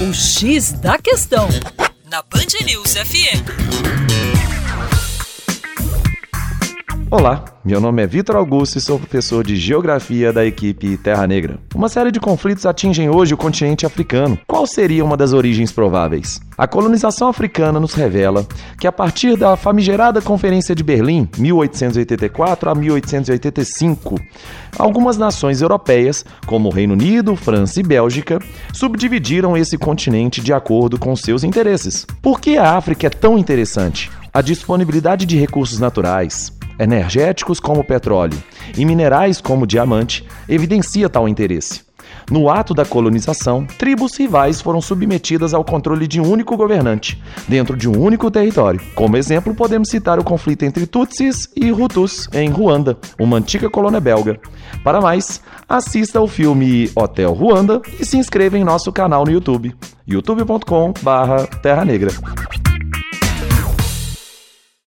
O X da Questão, na Band News FM. Olá, meu nome é Vitor Augusto e sou professor de Geografia da equipe Terra Negra. Uma série de conflitos atingem hoje o continente africano. Qual seria uma das origens prováveis? A colonização africana nos revela que a partir da famigerada Conferência de Berlim, 1884 a 1885, algumas nações europeias, como o Reino Unido, França e Bélgica, subdividiram esse continente de acordo com seus interesses. Por que a África é tão interessante? A disponibilidade de recursos naturais, energéticos como petróleo e minerais como diamante, evidencia tal interesse. No ato da colonização, tribos rivais foram submetidas ao controle de um único governante, dentro de um único território. Como exemplo, podemos citar o conflito entre Tutsis e Hutus em Ruanda, uma antiga colônia belga. Para mais, assista ao filme Hotel Ruanda e se inscreva em nosso canal no YouTube, youtube.com/terra negra.